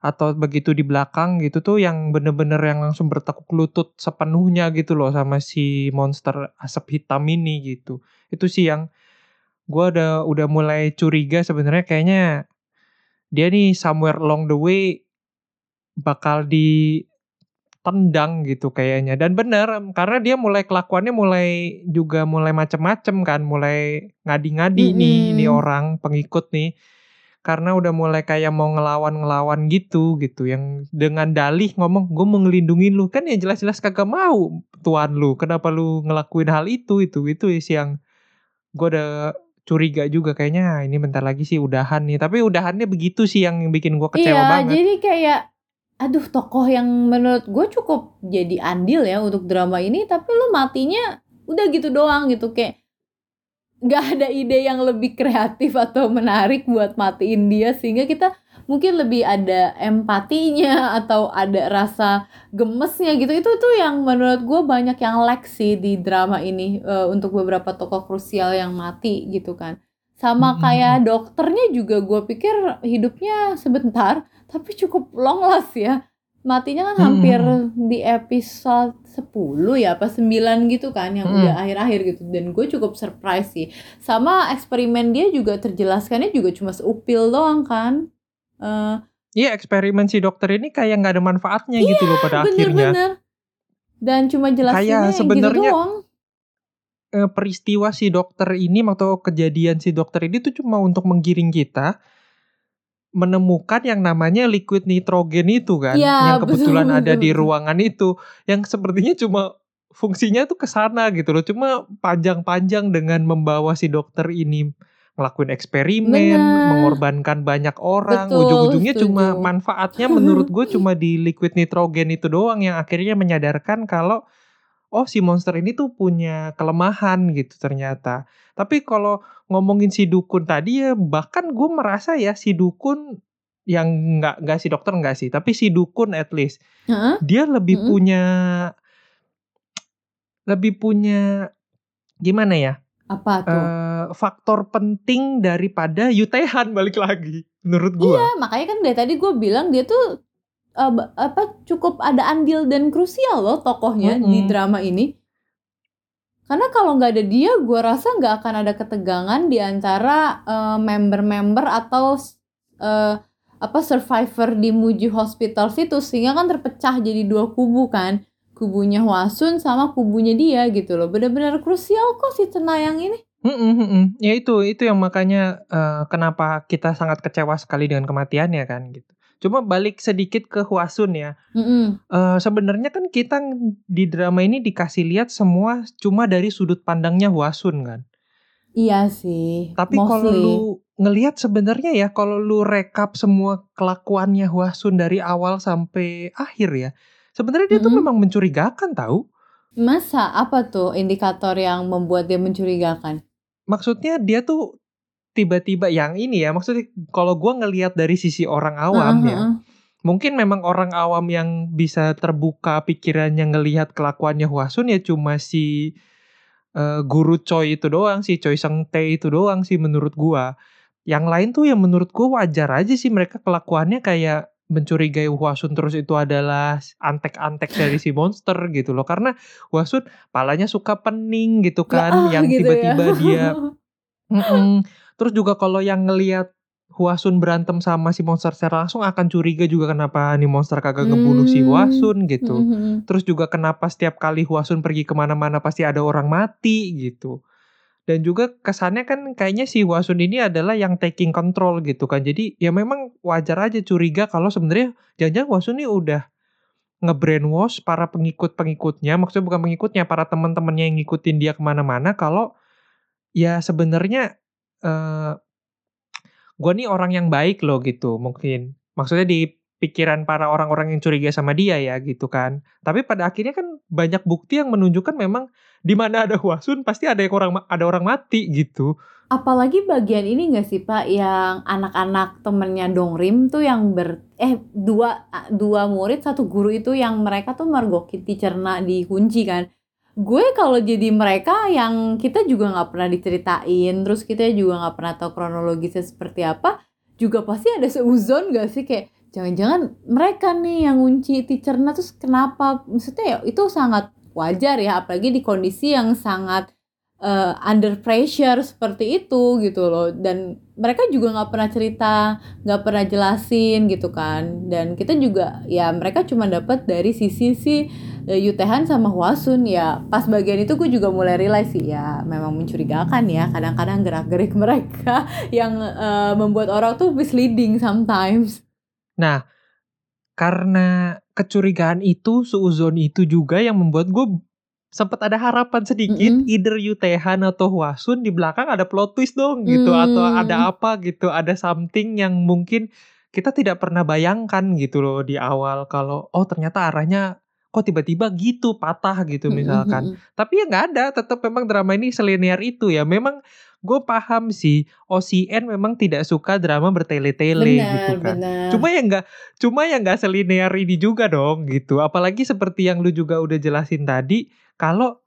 Speaker 5: atau begitu di belakang gitu tuh yang bener-bener yang langsung bertekuk lutut sepenuhnya gitu loh sama si monster asap hitam ini gitu. Itu sih yang gua udah udah mulai curiga sebenarnya. Kayaknya dia nih somewhere along the way bakal ditendang gitu kayaknya. Dan bener karena dia mulai kelakuannya mulai juga mulai macem-macem kan mulai ngadi-ngadi nih ini orang pengikut nih karena udah mulai kayak mau ngelawan-ngelawan gitu gitu. Yang dengan dalih ngomong gue mau ngelindungin lu. Kan ya jelas-jelas kagak mau tuan lu. Kenapa lu ngelakuin hal itu itu itu sih yang gue udah curiga juga kayaknya "Ah, ini bentar lagi sih udahan nih. Tapi udahannya begitu sih yang bikin gue kecewa
Speaker 4: iya,
Speaker 5: banget.
Speaker 4: jadi kayak aduh tokoh yang menurut gue cukup jadi andil ya untuk drama ini tapi lu matinya udah gitu doang gitu. Kayak nggak ada ide yang lebih kreatif atau menarik buat matiin dia sehingga kita mungkin lebih ada empatinya atau ada rasa gemesnya gitu. Itu tuh yang menurut gue banyak yang lag sih di drama ini eh, untuk beberapa tokoh krusial yang mati gitu kan. Sama
Speaker 5: Mm-mm.
Speaker 4: kayak dokternya juga gue pikir hidupnya sebentar tapi cukup long last ya. Matinya kan hampir di episode 10 ya apa 9 gitu kan yang
Speaker 5: Mm-mm.
Speaker 4: udah akhir-akhir gitu. Dan gue cukup surprise sih. Sama eksperimen dia juga terjelaskannya juga cuma seupil doang kan. Eh,
Speaker 5: Iya eksperimen si dokter ini kayak nggak ada manfaatnya gitu loh pada akhirnya.
Speaker 4: bener-bener dan cuma jelasinnya
Speaker 5: Kayak
Speaker 4: gitu
Speaker 5: sebenarnya-
Speaker 4: doang.
Speaker 5: Eh, peristiwa si dokter ini atau kejadian si dokter ini tuh cuma untuk menggiring kita menemukan yang namanya liquid nitrogen itu kan?
Speaker 4: Iya,
Speaker 5: yang kebetulan
Speaker 4: betul,
Speaker 5: ada
Speaker 4: betul,
Speaker 5: di ruangan itu. Yang sepertinya cuma fungsinya tuh ke sana gitu loh. Cuma panjang-panjang dengan membawa si dokter ini ngelakuin eksperimen
Speaker 4: Bener.
Speaker 5: mengorbankan banyak orang.
Speaker 4: Betul,
Speaker 5: ujung-ujungnya cuma manfaatnya menurut gue cuma di liquid nitrogen itu doang yang akhirnya menyadarkan kalau oh si monster ini tuh punya kelemahan gitu ternyata. Tapi kalau ngomongin si dukun tadi ya bahkan gue merasa ya si dukun yang nggak nggak si dokter nggak sih, tapi si dukun at least
Speaker 4: Heeh.
Speaker 5: dia lebih
Speaker 4: Mm-mm.
Speaker 5: punya lebih punya gimana ya
Speaker 4: apa tuh
Speaker 5: eh, faktor penting daripada Yutehan balik lagi menurut gue.
Speaker 4: Iya, makanya kan dari tadi gue bilang dia tuh ba- apa cukup ada andil dan krusial loh tokohnya di
Speaker 5: Mm-mm.
Speaker 4: drama ini. Karena kalau nggak ada dia, gue rasa nggak akan ada ketegangan di antara eh, member-member atau eh, apa survivor di Muji Hospital situ sehingga kan terpecah jadi dua kubu kan kubunya Hwasun sama kubunya dia gitu loh bener-bener krusial kok si Cenayang ini
Speaker 5: Mm-mm, mm-mm. Ya itu itu yang makanya eh, kenapa kita sangat kecewa sekali dengan kematiannya kan gitu. Cuma balik sedikit ke Hwasun ya.
Speaker 4: Mm-mm.
Speaker 5: Eh, sebenarnya kan kita di drama ini dikasih lihat semua cuma dari sudut pandangnya Hwasun kan.
Speaker 4: Iya sih.
Speaker 5: Tapi kalau lu ngelihat sebenarnya ya kalau lu rekap semua kelakuannya Hwasun dari awal sampai akhir ya. Sebenarnya dia tuh
Speaker 4: Mm-mm.
Speaker 5: memang mencurigakan tahu.
Speaker 4: Masa apa tuh indikator yang membuat dia mencurigakan?
Speaker 5: Maksudnya dia tuh tiba-tiba yang ini ya. Maksudnya kalau gua ngelihat dari sisi orang awam
Speaker 4: Heeh,
Speaker 5: ya.
Speaker 4: heeh.
Speaker 5: Mungkin memang orang awam yang bisa terbuka pikirannya ngelihat kelakuannya Hwasun ya cuma si eh, guru Choi itu doang si Choi Seng Tae itu doang sih menurut gua. Yang lain tuh yang menurut gua wajar aja sih mereka kelakuannya kayak mencurigai Hwasun terus itu adalah antek-antek dari si monster gitu loh karena Hwasun palanya suka pening gitu kan
Speaker 4: Ah,
Speaker 5: yang
Speaker 4: gitu ya.
Speaker 5: tiba-tiba dia Mm-mm. Terus juga kalau yang ngelihat Hwasun berantem sama si monster secara langsung akan curiga juga kenapa nih monster kagak ngebunuh si
Speaker 4: Hmm.
Speaker 5: Hwasun gitu.
Speaker 4: Mm, mm, mm.
Speaker 5: Terus juga kenapa setiap kali Hwasun pergi ke mana-mana pasti ada orang mati gitu. Dan juga kesannya kan kayaknya si Hwasun ini adalah yang taking control gitu kan. Jadi ya memang wajar aja curiga kalau sebenarnya jangan-jangan Hwasun ini udah nge-brainwash para pengikut-pengikutnya. Maksudnya bukan pengikutnya, para teman-temannya yang ngikutin dia ke mana-mana kalau ya sebenarnya eh gue nih orang yang baik loh gitu mungkin. Maksudnya di pikiran para orang-orang yang curiga sama dia ya gitu kan. Tapi pada akhirnya kan banyak bukti yang menunjukkan memang di mana ada Hwasun pasti ada yang orang ada orang mati gitu.
Speaker 4: Apalagi bagian ini gak sih Pak yang anak-anak temennya Dongrim tuh yang ber eh dua dua murid satu guru itu yang mereka tuh mergoki cerna dikunci kan. Gue kalau jadi mereka yang kita juga nggak pernah diceritain, terus kita juga nggak pernah tahu kronologisnya seperti apa, juga pasti ada seuzon gak sih? Kayak jangan-jangan mereka nih yang ngunci teachernya terus kenapa? Maksudnya ya itu sangat wajar ya, apalagi di kondisi yang sangat uh, under pressure seperti itu gitu loh. Dan mereka juga nggak pernah cerita nggak pernah jelasin gitu kan. Dan kita juga ya mereka cuma dapat dari sisi si Yutehan sama Hwasun ya pas bagian itu gue juga mulai realize sih ya memang mencurigakan ya kadang-kadang gerak-gerik mereka yang uh, membuat orang tuh misleading sometimes
Speaker 5: Nah, karena kecurigaan itu, suuzon itu juga yang membuat gue sempat ada harapan sedikit,
Speaker 4: Mm-mm.
Speaker 5: either Yutehan atau Hwasun di belakang ada plot twist dong gitu, atau
Speaker 4: Hmm.
Speaker 5: ada apa gitu, ada something yang mungkin kita tidak pernah bayangkan gitu loh di awal kalau oh ternyata arahnya kok tiba-tiba gitu patah gitu misalkan. Tapi ya nggak ada, tetap memang drama ini selinear itu ya. Memang gue paham sih, OCN memang tidak suka drama bertele-tele gitu kan.
Speaker 4: benar
Speaker 5: Cuma ya nggak, cuma ya nggak selinear ini juga dong gitu. Apalagi seperti yang lu juga udah jelasin tadi, kalau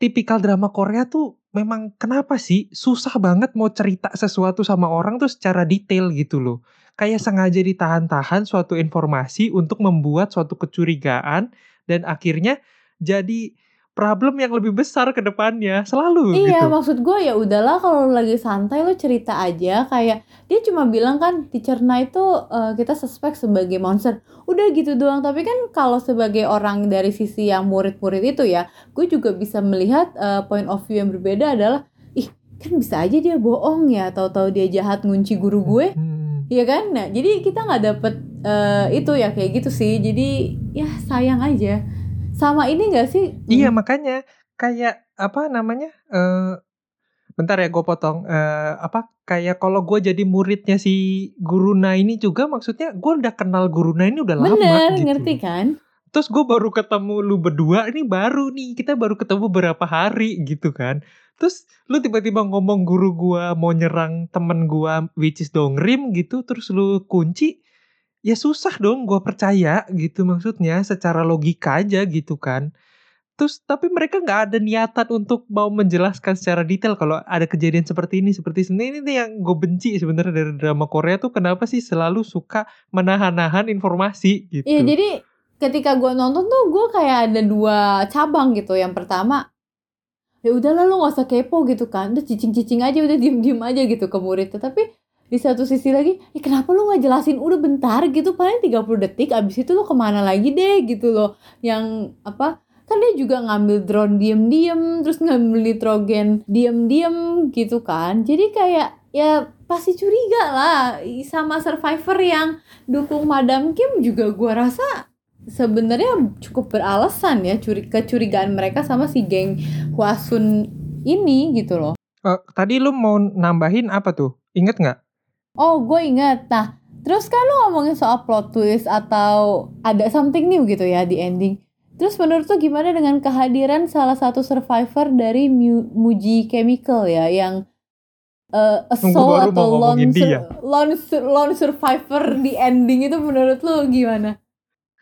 Speaker 5: tipikal drama Korea tuh memang kenapa sih susah banget mau cerita sesuatu sama orang tuh secara detail gitu loh. Kayak sengaja ditahan-tahan suatu informasi untuk membuat suatu kecurigaan dan akhirnya jadi problem yang lebih besar ke depannya selalu gitu.
Speaker 4: Iya, maksud gue ya udahlah kalau lu lagi santai lu cerita aja kayak dia cuma bilang kan teachernya itu eh, kita suspek sebagai monster. Udah gitu doang. Tapi kan kalau sebagai orang dari sisi yang murid-murid itu ya, gue juga bisa melihat eh, point of view yang berbeda adalah ih, kan bisa aja dia bohong ya, tahu-tahu dia jahat ngunci guru gue.
Speaker 5: Hmm.
Speaker 4: Iya kan? Nah, jadi kita nggak dapet eh, itu ya kayak gitu sih. Jadi ya sayang aja. Sama ini gak sih?
Speaker 5: Iya makanya kayak apa namanya? eh bentar ya gue potong. eh apa kayak kalau gue jadi muridnya si Guruna ini juga maksudnya gue udah kenal Guruna ini udah lama
Speaker 4: Bener,
Speaker 5: gitu.
Speaker 4: ngerti kan?
Speaker 5: Terus gue baru ketemu lu berdua ini baru nih kita baru ketemu berapa hari gitu kan. Terus lu tiba-tiba ngomong guru gua mau nyerang temen gua which is Dongrim gitu terus lu kunci ya susah dong gua percaya gitu maksudnya secara logika aja gitu kan. Terus tapi mereka nggak ada niatan untuk mau menjelaskan secara detail kalau ada kejadian seperti ini seperti ini ini nih yang gue benci sebenarnya dari drama Korea tuh kenapa sih selalu suka menahan-nahan informasi gitu.
Speaker 4: Iya, jadi ketika gue nonton tuh gue kayak ada dua cabang gitu. Yang pertama, ya udahlah lu gak usah kepo gitu kan. Udah cicing-cicing aja, udah diem-diem aja gitu ke muridnya. Tapi di satu sisi lagi, ya kenapa lu gak jelasin udah bentar gitu, paling 30 detik, abis itu lu ke mana lagi deh gitu loh. Yang apa, kan dia juga ngambil drone diem-diem, terus ngambil nitrogen diem-diem gitu kan. Jadi kayak ya pasti curiga lah sama survivor yang dukung Madam Kim juga gua rasa sebenarnya cukup beralasan ya curi kecurigaan mereka sama si geng Hwasun ini gitu loh.
Speaker 5: Eh, tadi lu mau nambahin apa tuh? Ingat nggak?
Speaker 4: Oh, gue ingat. Nah, terus kan lu ngomongin soal plot twist atau ada something new gitu ya di ending. Terus menurut lu gimana dengan kehadiran salah satu survivor dari Mu- Muji Chemical ya yang eh, a soul atau lone, sur- lone, sur- lone survivor di ending itu menurut lu gimana?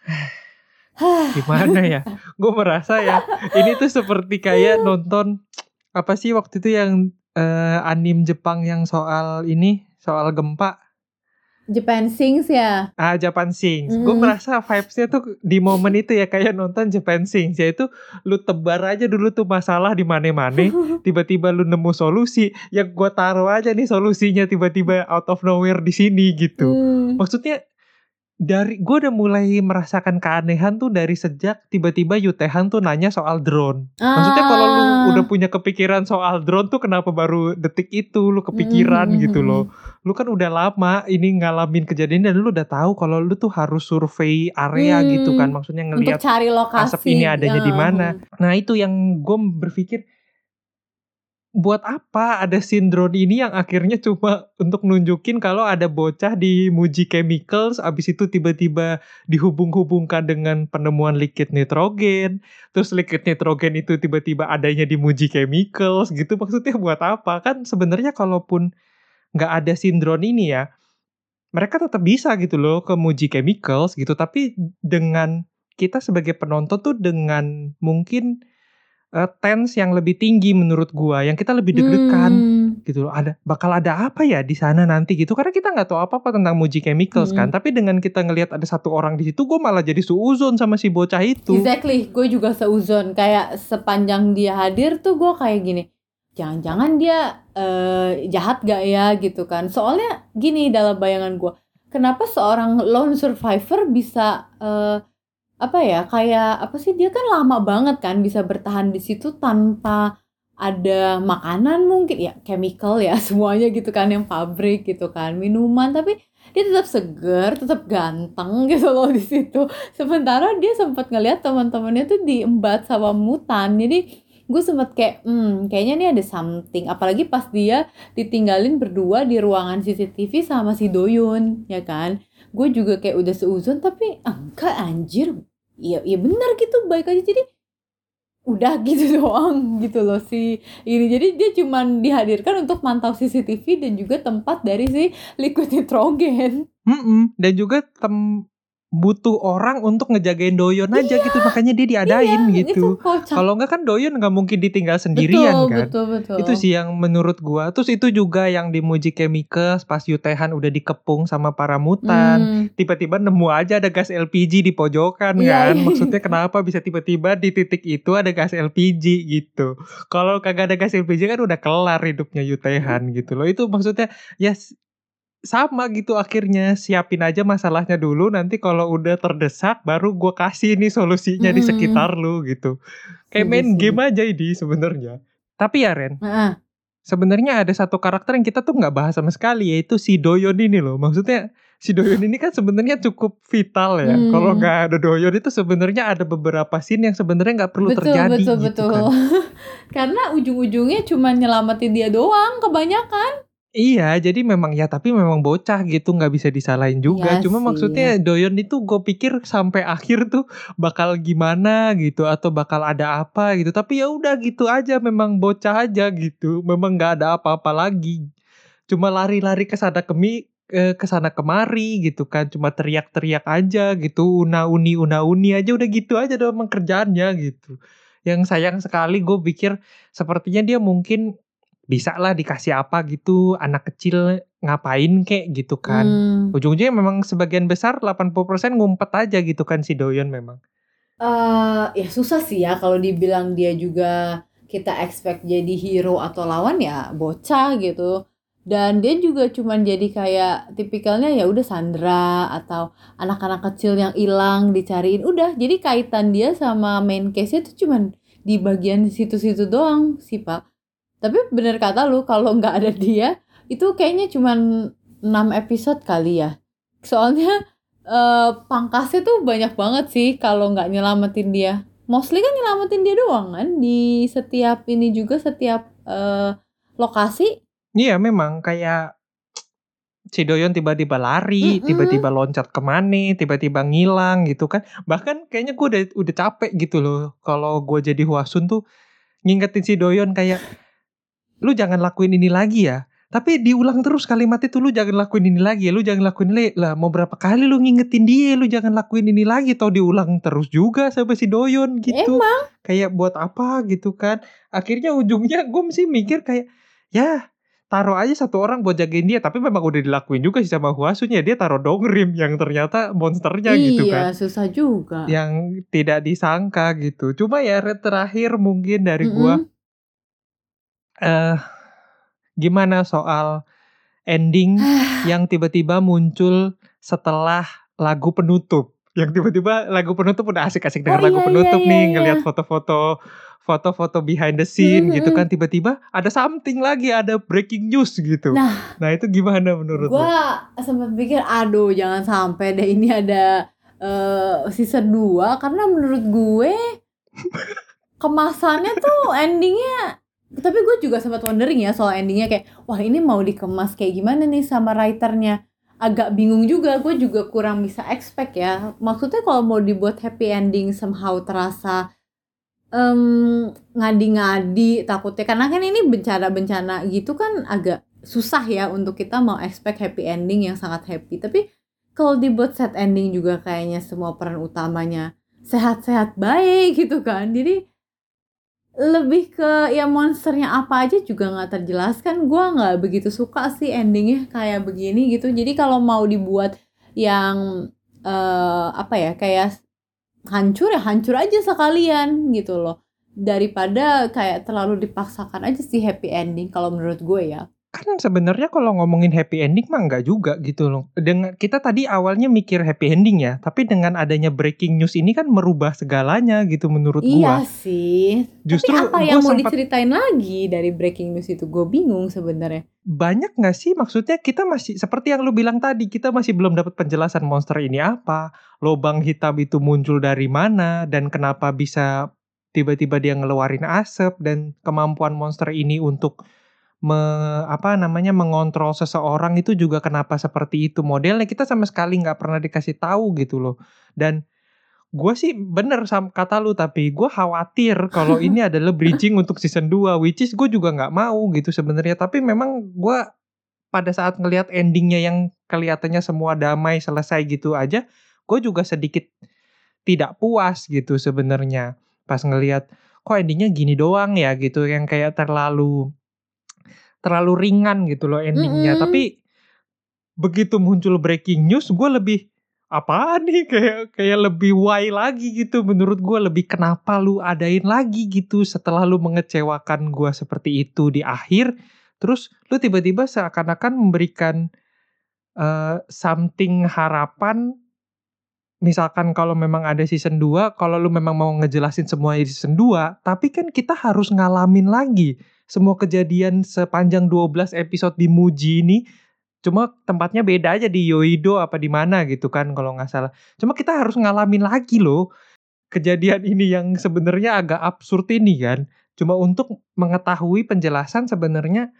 Speaker 5: Gimana ya? Gue merasa ya, ini tuh seperti kayak nonton apa sih waktu itu yang eh, anim Jepang yang soal ini, soal gempa.
Speaker 4: Japan Sings ya.
Speaker 5: Ah, Japan Sings. Gue
Speaker 4: Mm.
Speaker 5: merasa vibes-nya tuh di momen itu ya kayak nonton Japan Sings. Yaitu lu tebar aja dulu tuh masalah di mana-mana, tiba-tiba lu nemu solusi. Yang gue taruh aja nih solusinya tiba-tiba out of nowhere di sini gitu.
Speaker 4: Hmm.
Speaker 5: Maksudnya dari gue udah mulai merasakan keanehan tuh dari sejak tiba-tiba Yutehan tuh nanya soal drone. Maksudnya kalau lu
Speaker 4: Ah.
Speaker 5: udah punya kepikiran soal drone tuh kenapa baru detik itu lu kepikiran
Speaker 4: Mm, mm,
Speaker 5: gitu
Speaker 4: mm,
Speaker 5: loh. Lu kan udah lama ini ngalamin kejadian dan lu udah tahu kalau lu tuh harus survei area
Speaker 4: Hmm.
Speaker 5: gitu kan. Maksudnya
Speaker 4: untuk
Speaker 5: ngelihat asap ini adanya di
Speaker 4: Ah,
Speaker 5: mana. Nah itu yang gue berpikir buat apa ada sindrom ini yang akhirnya cuma untuk nunjukin kalau ada bocah di Muji Chemicals abis itu tiba-tiba dihubung-hubungkan dengan penemuan liquid nitrogen terus liquid nitrogen itu tiba-tiba adanya di Muji Chemicals gitu. Maksudnya buat apa? Kan sebenarnya kalaupun nggak ada sindrom ini ya mereka tetap bisa gitu loh ke Muji Chemicals gitu. Tapi dengan kita sebagai penonton tuh dengan mungkin eh, tense yang lebih tinggi menurut gua yang kita lebih deg-degan
Speaker 4: Hmm.
Speaker 5: gitu loh ada bakal ada apa ya di sana nanti gitu karena kita nggak tahu apa-apa tentang Muji Chemicals
Speaker 4: Mm-mm.
Speaker 5: kan tapi dengan kita ngelihat ada satu orang di situ gue malah jadi suuzon sama si bocah itu
Speaker 4: Exactly, gue juga seuzon kayak sepanjang dia hadir tuh gue kayak gini, jangan-jangan dia eh, jahat gak ya gitu kan? Soalnya gini dalam bayangan gue, kenapa seorang lone survivor bisa eh, apa ya kayak apa sih dia kan lama banget kan bisa bertahan di situ tanpa ada makanan mungkin ya chemical ya semuanya gitu kan yang pabrik gitu kan minuman tapi dia tetap seger tetap ganteng gitu loh di situ. Sementara dia sempat ngeliat teman-temannya tuh diembat sama mutan jadi gue sempat kayak hmm kayaknya nih ada something. Apalagi pas dia ditinggalin berdua di ruangan CCTV sama si Doyun ya kan. Gue juga kayak udah seuzon tapi enggak anjir iya iya benar gitu baik aja jadi udah gitu doang gitu loh si ini jadi dia cuman dihadirkan untuk mantau CCTV dan juga tempat dari si liquid nitrogen
Speaker 5: Mm-mm. dan juga tem butuh orang untuk ngejagain Doyon aja gitu makanya dia diadain
Speaker 4: Iya,
Speaker 5: gitu kalau nggak kan Doyon nggak mungkin ditinggal sendirian
Speaker 4: betul,
Speaker 5: kan
Speaker 4: betul betul
Speaker 5: Itu sih yang menurut gua. Terus itu juga yang di Muji Chemicals pas Yutehan udah dikepung sama para mutan.
Speaker 4: Hmm.
Speaker 5: Tiba-tiba nemu aja ada gas LPG di pojokan
Speaker 4: Iya,
Speaker 5: kan.
Speaker 4: iya.
Speaker 5: Maksudnya kenapa bisa tiba-tiba di titik itu ada gas LPG gitu. Kalau kagak ada gas LPG kan udah kelar hidupnya Yutehan gitu loh. Itu maksudnya ya sama gitu akhirnya siapin aja masalahnya dulu nanti kalau udah terdesak baru gua kasih nih solusinya di
Speaker 4: Mm-mm.
Speaker 5: sekitar lu gitu. Kayak
Speaker 4: Setuju
Speaker 5: main game aja ini sebenarnya. Tapi ya Ren,
Speaker 4: Nah,
Speaker 5: sebenarnya ada satu karakter yang kita tuh nggak bahas sama sekali yaitu si Doyon ini loh. Maksudnya si Doyon ini kan sebenarnya cukup vital ya.
Speaker 4: Hmm.
Speaker 5: Kalau nggak ada Doyon itu sebenarnya ada beberapa scene yang sebenarnya nggak perlu
Speaker 4: betul
Speaker 5: terjadi
Speaker 4: betul
Speaker 5: gitu
Speaker 4: betul
Speaker 5: kan.
Speaker 4: karena ujung-ujungnya cuma nyelamatin dia doang kebanyakan
Speaker 5: Iya, jadi memang ya tapi memang bocah gitu nggak bisa disalahin juga.
Speaker 4: Iya
Speaker 5: Cuma
Speaker 4: sih.
Speaker 5: maksudnya Doyon itu gue pikir sampai akhir tuh bakal gimana gitu atau bakal ada apa gitu. Tapi ya udah gitu aja memang bocah aja gitu. Memang nggak ada apa-apa lagi. Cuma lari-lari ke sana kemi eh, ke sana kemari gitu kan. Cuma teriak-teriak aja gitu. Una-uni una-uni aja udah gitu aja doang kerjaannya gitu. Yang sayang sekali gue pikir sepertinya dia mungkin bisa lah dikasih apa gitu anak kecil ngapain kek? gitu kan.
Speaker 4: Hmm.
Speaker 5: ujung-ujungnya memang sebagian besar 80% ngumpet aja gitu kan si Doyon memang.
Speaker 4: Eh, ya susah sih ya kalau dibilang dia juga kita expect jadi hero atau lawan ya bocah gitu. Dan dia juga cuman jadi kayak tipikalnya ya udah Sandra atau anak-anak kecil yang hilang dicariin udah. Jadi kaitan dia sama main case itu cuman di bagian situ-situ doang sih pak tapi bener kata lu kalau nggak ada dia itu kayaknya cuman 6 episode kali ya soalnya eh pangkasnya tuh banyak banget sih kalau nggak nyelamatin dia. Mostly kan nyelamatin dia doang kan di setiap ini juga setiap eh lokasi
Speaker 5: Iya memang kayak si Doyon tiba-tiba lari,
Speaker 4: Mm-mm.
Speaker 5: tiba-tiba loncat ke mana, tiba-tiba ngilang gitu kan. Bahkan kayaknya gue udah udah capek gitu loh. Kalau gue jadi Huasun tuh ngingetin si Doyon kayak lu jangan lakuin ini lagi ya. Tapi diulang terus kalimat itu lu jangan lakuin ini lagi ya, lu jangan lakuin ini lah. Mau berapa kali lu ngingetin dia, lu jangan lakuin ini lagi. Tau diulang terus juga sampai si Doyon gitu.
Speaker 4: emang
Speaker 5: Kayak buat apa gitu kan. Akhirnya ujungnya gue mesti mikir kayak ya taruh aja satu orang buat jagain dia tapi memang udah dilakuin juga sih sama Huasun ya dia taruh Dongrim yang ternyata monsternya gitu kan
Speaker 4: iya susah juga
Speaker 5: yang tidak disangka gitu cuma ya terakhir mungkin dari gua Eh gimana soal ending yang tiba-tiba muncul setelah lagu penutup yang tiba-tiba lagu penutup udah asik-asik dengan
Speaker 4: Oh,
Speaker 5: lagu
Speaker 4: iya,
Speaker 5: penutup
Speaker 4: iya,
Speaker 5: nih
Speaker 4: iya,
Speaker 5: ngelihat
Speaker 4: iya.
Speaker 5: foto-foto foto-foto behind the scene
Speaker 4: Mm-mm.
Speaker 5: gitu kan tiba-tiba ada something lagi ada breaking news gitu
Speaker 4: Nah.
Speaker 5: nah itu gimana menurut lo?
Speaker 4: Gua sempat pikir aduh jangan sampai deh ini ada eh, season 2 karena menurut gue kemasannya tuh endingnya tapi gue juga sempat wondering ya soal endingnya kayak wah ini mau dikemas kayak gimana nih sama writernya? Agak bingung juga gue juga kurang bisa expect ya. Maksudnya kalau mau dibuat happy ending somehow terasa em, ngadi-ngadi takutnya. Karena kan ini bencana-bencana gitu kan agak susah ya untuk kita mau expect happy ending yang sangat happy. Tapi kalau dibuat sad ending juga kayaknya semua peran utamanya sehat-sehat baik gitu kan. Jadi lebih ke ya monsternya apa aja juga nggak terjelaskan gue nggak begitu suka sih endingnya kayak begini gitu. Jadi kalau mau dibuat yang eh, apa ya kayak hancur ya hancur aja sekalian gitu loh. Daripada kayak terlalu dipaksakan aja sih happy ending kalau menurut gue ya
Speaker 5: kan sebenarnya kalau ngomongin happy ending mah enggak juga gitu loh. Dengan kita tadi awalnya mikir happy ending ya, tapi dengan adanya breaking news ini kan merubah segalanya gitu menurut
Speaker 4: iya
Speaker 5: gua.
Speaker 4: sih
Speaker 5: Justru
Speaker 4: tapi apa yang mau
Speaker 5: sempat
Speaker 4: diceritain lagi dari breaking news itu gue bingung sebenarnya
Speaker 5: banyak nggak sih maksudnya kita masih seperti yang lu bilang tadi kita masih belum dapat penjelasan monster ini apa, lobang hitam itu muncul dari mana dan kenapa bisa tiba-tiba dia ngeluarin asap dan kemampuan monster ini untuk me, apa namanya mengontrol seseorang itu juga kenapa seperti itu. Modelnya kita sama sekali nggak pernah dikasih tahu gitu loh. Dan gue sih bener sama kata lu tapi gue khawatir kalau ini adalah bridging untuk season 2 which is gue juga nggak mau gitu sebenarnya. Tapi memang gue pada saat ngelihat endingnya yang kelihatannya semua damai selesai gitu aja gue juga sedikit tidak puas gitu sebenarnya. Pas ngelihat kok endingnya gini doang ya? gitu yang kayak terlalu terlalu ringan gitu loh endingnya.
Speaker 4: Mm-mm.
Speaker 5: tapi begitu muncul breaking news gue lebih apaan nih? Kayak kayak lebih why lagi gitu. Menurut gue lebih kenapa lu adain lagi gitu setelah lu mengecewakan gue seperti itu di akhir. Terus lu tiba-tiba seakan-akan memberikan eh, something harapan. Misalkan kalau memang ada season 2 kalau lu memang mau ngejelasin semua di season 2 tapi kan kita harus ngalamin lagi semua kejadian sepanjang 12 episode di Muji ini cuma tempatnya beda aja di Yoido apa di mana gitu kan kalau nggak salah. Cuma kita harus ngalamin lagi loh kejadian ini yang sebenarnya agak absurd ini kan. Cuma untuk mengetahui penjelasan sebenarnya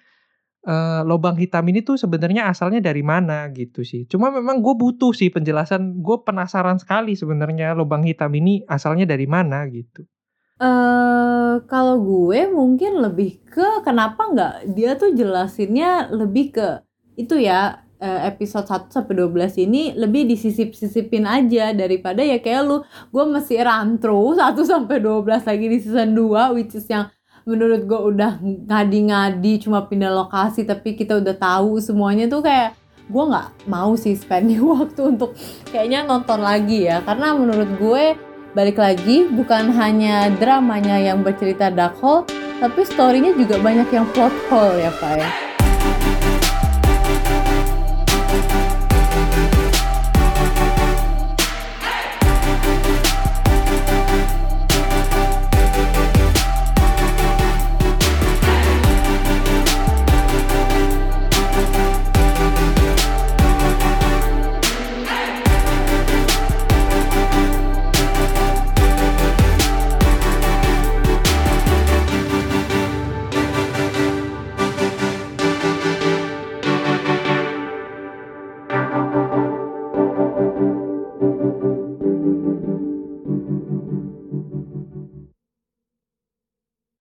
Speaker 5: eh, lobang hitam ini tuh sebenarnya asalnya dari mana gitu sih. Cuma memang gue butuh sih penjelasan gue penasaran sekali sebenarnya lobang hitam ini asalnya dari mana gitu
Speaker 4: eh kalau gue mungkin lebih ke kenapa nggak dia tuh jelasinnya lebih ke itu ya eh, episode 1 sampai 12 ini lebih disisip-sisipin aja daripada ya kayak lu gue masih rantro 1 sampai 12 lagi di season 2 which is yang menurut gue udah ngadi-ngadi cuma pindah lokasi tapi kita udah tahu semuanya tuh kayak gue nggak mau sih spending waktu untuk kayaknya nonton lagi ya. Karena menurut gue balik lagi bukan hanya dramanya yang bercerita dark hole tapi storynya juga banyak yang plot hole ya pak ya